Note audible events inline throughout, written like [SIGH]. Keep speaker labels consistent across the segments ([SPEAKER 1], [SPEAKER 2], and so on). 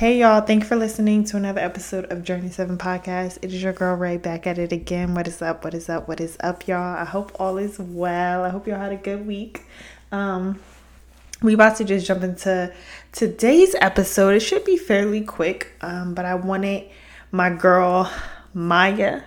[SPEAKER 1] Hey y'all, thank you for listening to another episode of Journey 7 Podcast. It is your girl Ray back at it again. What is up? What is up? What is up, y'all? I hope all is well. I hope y'all had a good week. Um we about to just jump into today's episode. It should be fairly quick. Um, but I wanted my girl Maya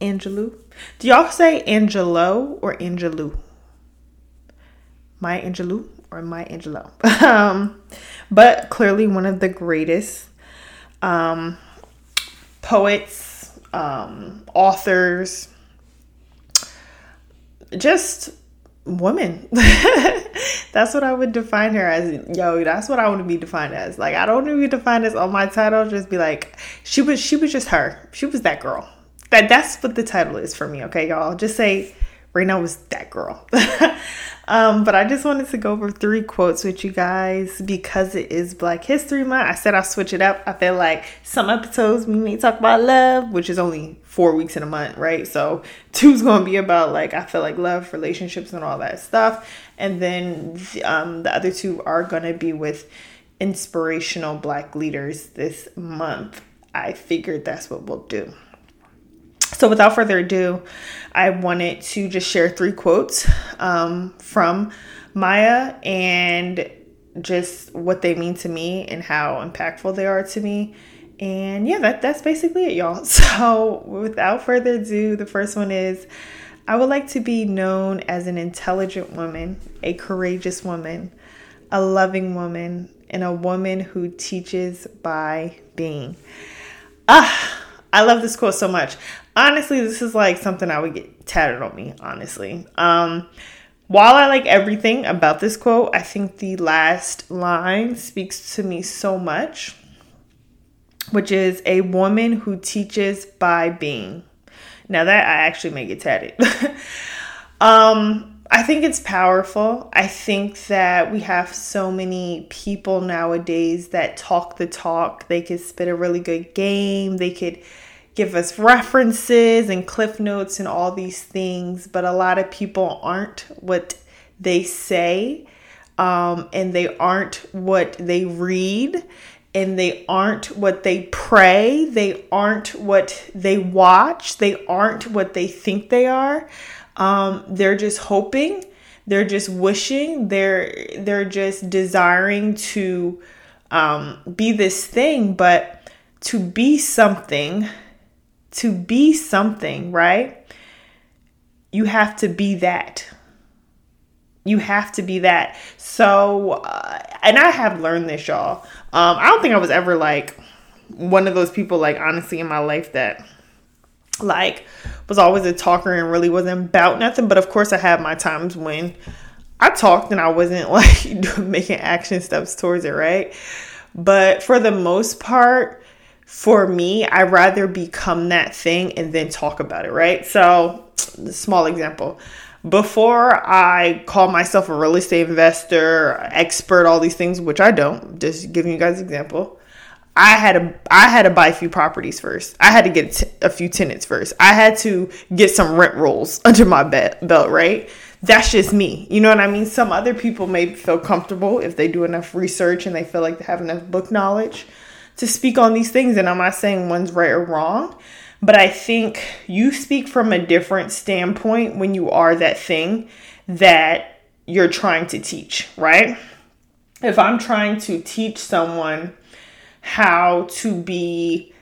[SPEAKER 1] Angelou. Do y'all say Angelo or Angelou? Maya Angelou or Maya Angelou? [LAUGHS] um but clearly one of the greatest um, poets, um, authors, just women. [LAUGHS] that's what I would define her as. Yo, that's what I want to be defined as. Like I don't want to be defined as on my title. Just be like, she was. She was just her. She was that girl. That that's what the title is for me. Okay, y'all. Just say Rena was that girl. [LAUGHS] Um, but I just wanted to go over three quotes with you guys because it is Black History Month. I said I'll switch it up. I feel like some episodes we may talk about love, which is only four weeks in a month, right? So two's to be about like, I feel like love, relationships, and all that stuff. And then um, the other two are to be with inspirational Black leaders this month. I figured that's what we'll do. So, without further ado, I wanted to just share three quotes um, from Maya and just what they mean to me and how impactful they are to me. And yeah, that, that's basically it, y'all. [LAUGHS] So, without further ado, the first one is I would like to be known as an intelligent woman, a courageous woman, a loving woman, and a woman who teaches by being. Ah, I love this quote so much honestly, this is like something I would get tatted on me, honestly. Um, while I like everything about this quote, I think the last line speaks to me so much, which is a woman who teaches by being. Now that I actually may get tatted. [LAUGHS] um, I think it's powerful. I think that we have so many people nowadays that talk the talk. They could spit a really good game. They could give us references and cliff notes and all these things, but a lot of people aren't what they say, um, and they aren't what they read, and they aren't what they pray, they aren't what they watch, they aren't what they think they are. Um, they're just hoping, they're just wishing, they're they're just desiring to um, be this thing, but to be something to be something, right? You have to be that. You have to be that. So, uh, and I have learned this, y'all. Um, I don't think I was ever like one of those people, like, honestly, in my life that like was always a talker and really wasn't about nothing. But of course, I had my times when I talked and I wasn't [LAUGHS] like making action steps towards it, right? But for the most part, for me, I'd rather become that thing and then talk about it, right? So, small example. Before I call myself a real estate investor, expert, all these things, which I don't, just giving you guys example. I had to I had to buy a few properties first. I had to get a few tenants first. I had to get some rent rolls [LAUGHS] under my belt, right? That's just me. You know what I mean? Some other people may feel comfortable if they do enough research and they feel like they have enough book knowledge to speak on these things. And I'm not saying one's right or wrong, but I think you speak from a different standpoint when you are that thing that you're trying to teach, right? If I'm trying to teach someone how to be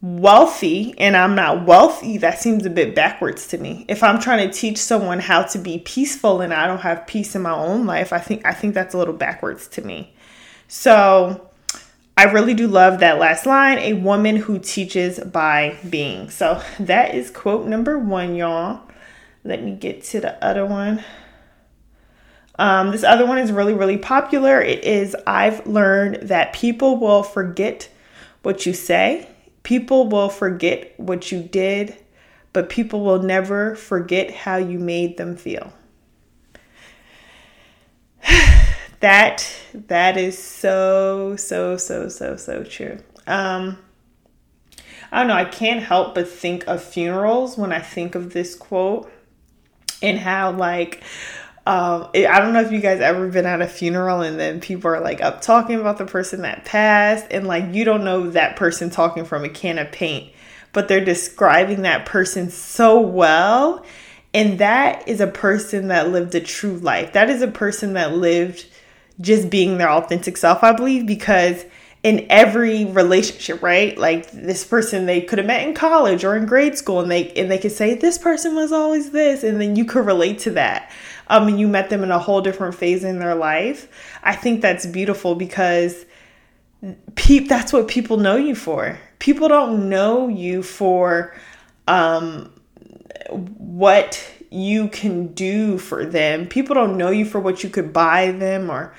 [SPEAKER 1] wealthy and I'm not wealthy, that seems a bit backwards to me. If I'm trying to teach someone how to be peaceful and I don't have peace in my own life, I think I think that's a little backwards to me. So, I really do love that last line a woman who teaches by being. So that is quote number one, y'all. Let me get to the other one. Um, this other one is really, really popular. It is I've learned that people will forget what you say, People will forget what you did, but people will never forget how you made them feel. [SIGHS] that that is so so so so so true. Um I don't know, I can't help but think of funerals when I think of this quote and how like um, I don't know if you guys ever been at a funeral and then people are like up talking about the person that passed, and like you don't know that person talking from a can of paint, but they're describing that person so well. And that is a person that lived a true life. That is a person that lived just being their authentic self, I believe, because in every relationship, right? Like this person they could have met in college or in grade school and they and they could say this person was always this and then you could relate to that um, and you met them in a whole different phase in their life. I think that's beautiful because pe- that's what people know you for. People don't know you for um, what you can do for them. People don't know you for what you could buy them or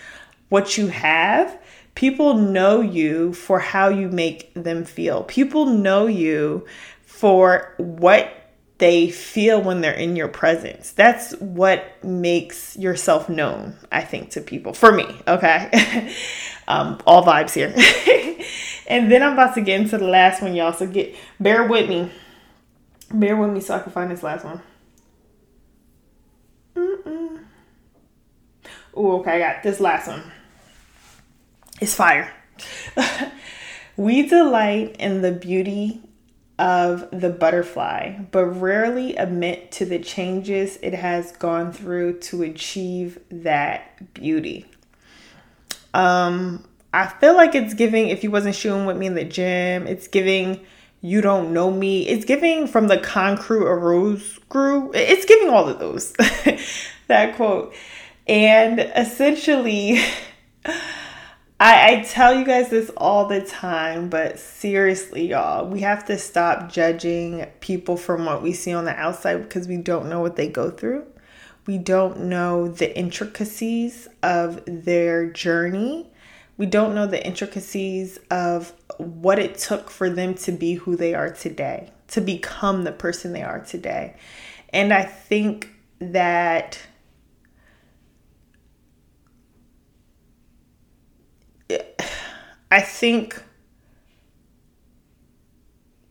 [SPEAKER 1] what you have. People know you for how you make them feel. People know you for what they feel when they're in your presence. That's what makes yourself known, I think, to people. For me, okay? [LAUGHS] um, all vibes here. [LAUGHS] and then I'm about to get into the last one, y'all. So get bear with me. Bear with me so I can find this last one. Oh, okay, I got this last one. It's fire. [LAUGHS] we delight in the beauty of the butterfly, but rarely admit to the changes it has gone through to achieve that beauty. Um, I feel like it's giving, if you wasn't shooting with me in the gym, it's giving you don't know me. It's giving from the concrete a rose grew. It's giving all of those. [LAUGHS] that quote. And essentially [LAUGHS] I, I tell you guys this all the time, but seriously, y'all, we have to stop judging people from what we see on the outside because we don't know what they go through. We don't know the intricacies of their journey. We don't know the intricacies of what it took for them to be who they are today, to become the person they are today. And I think that I think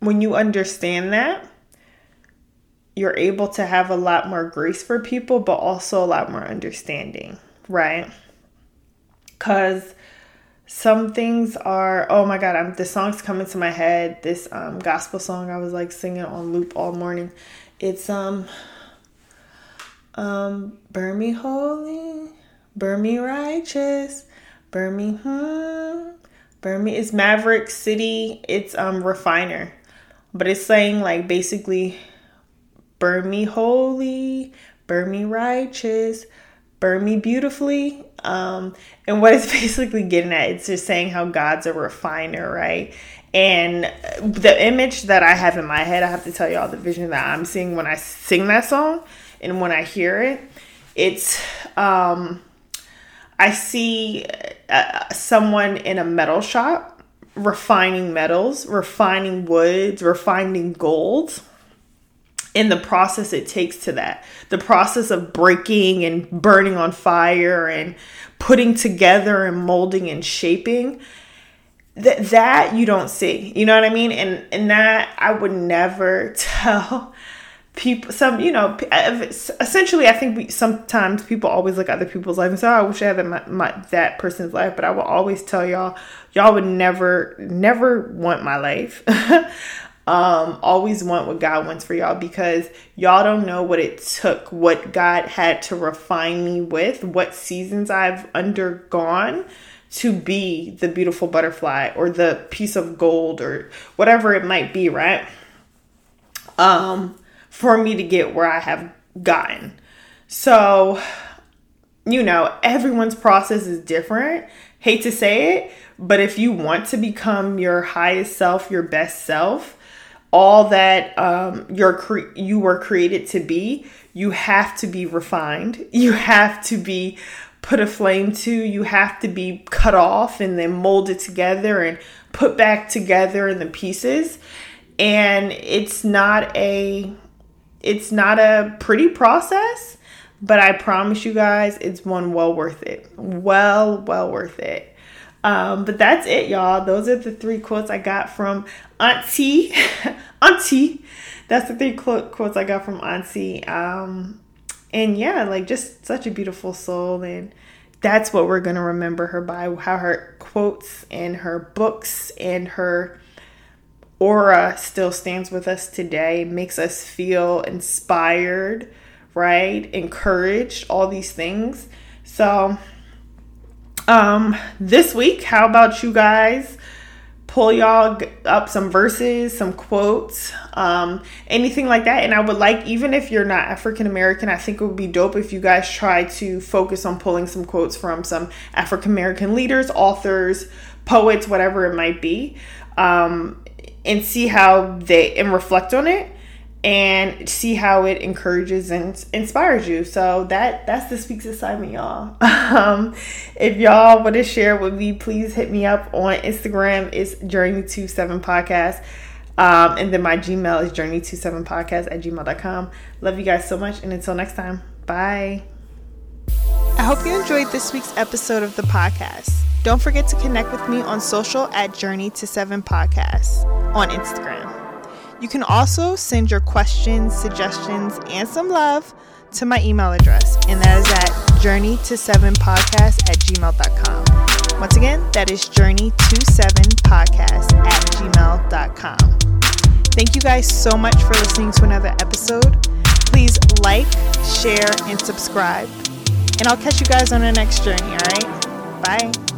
[SPEAKER 1] when you understand that, you're able to have a lot more grace for people, but also a lot more understanding, right? Because some things are, oh my God, I'm, the song's coming to my head. This um, gospel song I was like singing on loop all morning. It's, um, um, burn me holy, burn me righteous, burn me, hmm, Burn is Maverick City. It's um refiner. But it's saying like basically burn me holy, burn me righteous, burn me beautifully. Um, and what it's [LAUGHS] basically getting at, it's just saying how God's a refiner, right? And the image that I have in my head, I have to tell y'all the vision that I'm seeing when I sing that song and when I hear it, it's um I see uh, someone in a metal shop refining metals, refining woods, refining gold. In the process it takes to that, the process of breaking and burning on fire and putting together and molding and shaping, that that you don't see. You know what I mean? And and that I would never [LAUGHS] tell people some you know essentially i think we sometimes people always look at other people's life and say oh, i wish i had that, my, my, that person's life but i will always tell y'all y'all would never never want my life. [LAUGHS] Um always want what god wants for y'all because y'all don't know what it took what god had to refine me with what seasons i've undergone to be the beautiful butterfly or the piece of gold or whatever it might be right? Um for me to get where I have gotten. So, you know, everyone's process is different. Hate to say it, but if you want to become your highest self, your best self, all that um, you're cre- you were created to be, you have to be refined. [LAUGHS] You have to be put a flame to. You have to be cut off and then molded together and put back together in the pieces and it's not a it's not a pretty process but i promise you guys it's one well worth it. Well well worth it. Um, but that's it y'all. Those are the three quotes i got from auntie. [LAUGHS] Auntie. That's the three quotes i got from auntie. Um, and yeah like just such a beautiful soul and that's what we're going to remember her by how her quotes and her books and her aura still stands with us today, makes us feel inspired, right? Encouraged, all these things. So, um, this week, how about you guys pull y'all up some verses, some quotes, um, anything like that? And I would like, even if you're not African American, I think it would be dope if you guys try to focus on pulling some quotes from some African American leaders, authors, poets, whatever it might be. Um, and see how they and reflect on it and see how it encourages and inspires you. So that that's this week's assignment, y'all. [LAUGHS] Um, if y'all want to share with me, please hit me up on Instagram. It's Journeytoseven Podcast. Um, and then my Gmail is journeytosevenpodcast at gmail.com. Love you guys so much. And until next time, bye. I hope you enjoyed this week's episode of the podcast. Don't forget to connect with me on social at Journey to Seven Podcasts on Instagram. You can also send your questions, suggestions, and some love to my email address, and that is at journey to seven podcast at gmail.com. Once again, that is journey to seven podcast at gmail.com. Thank you guys so much for listening to another episode. Please like, share, and subscribe. And I'll catch you guys on the next journey, all right? Bye.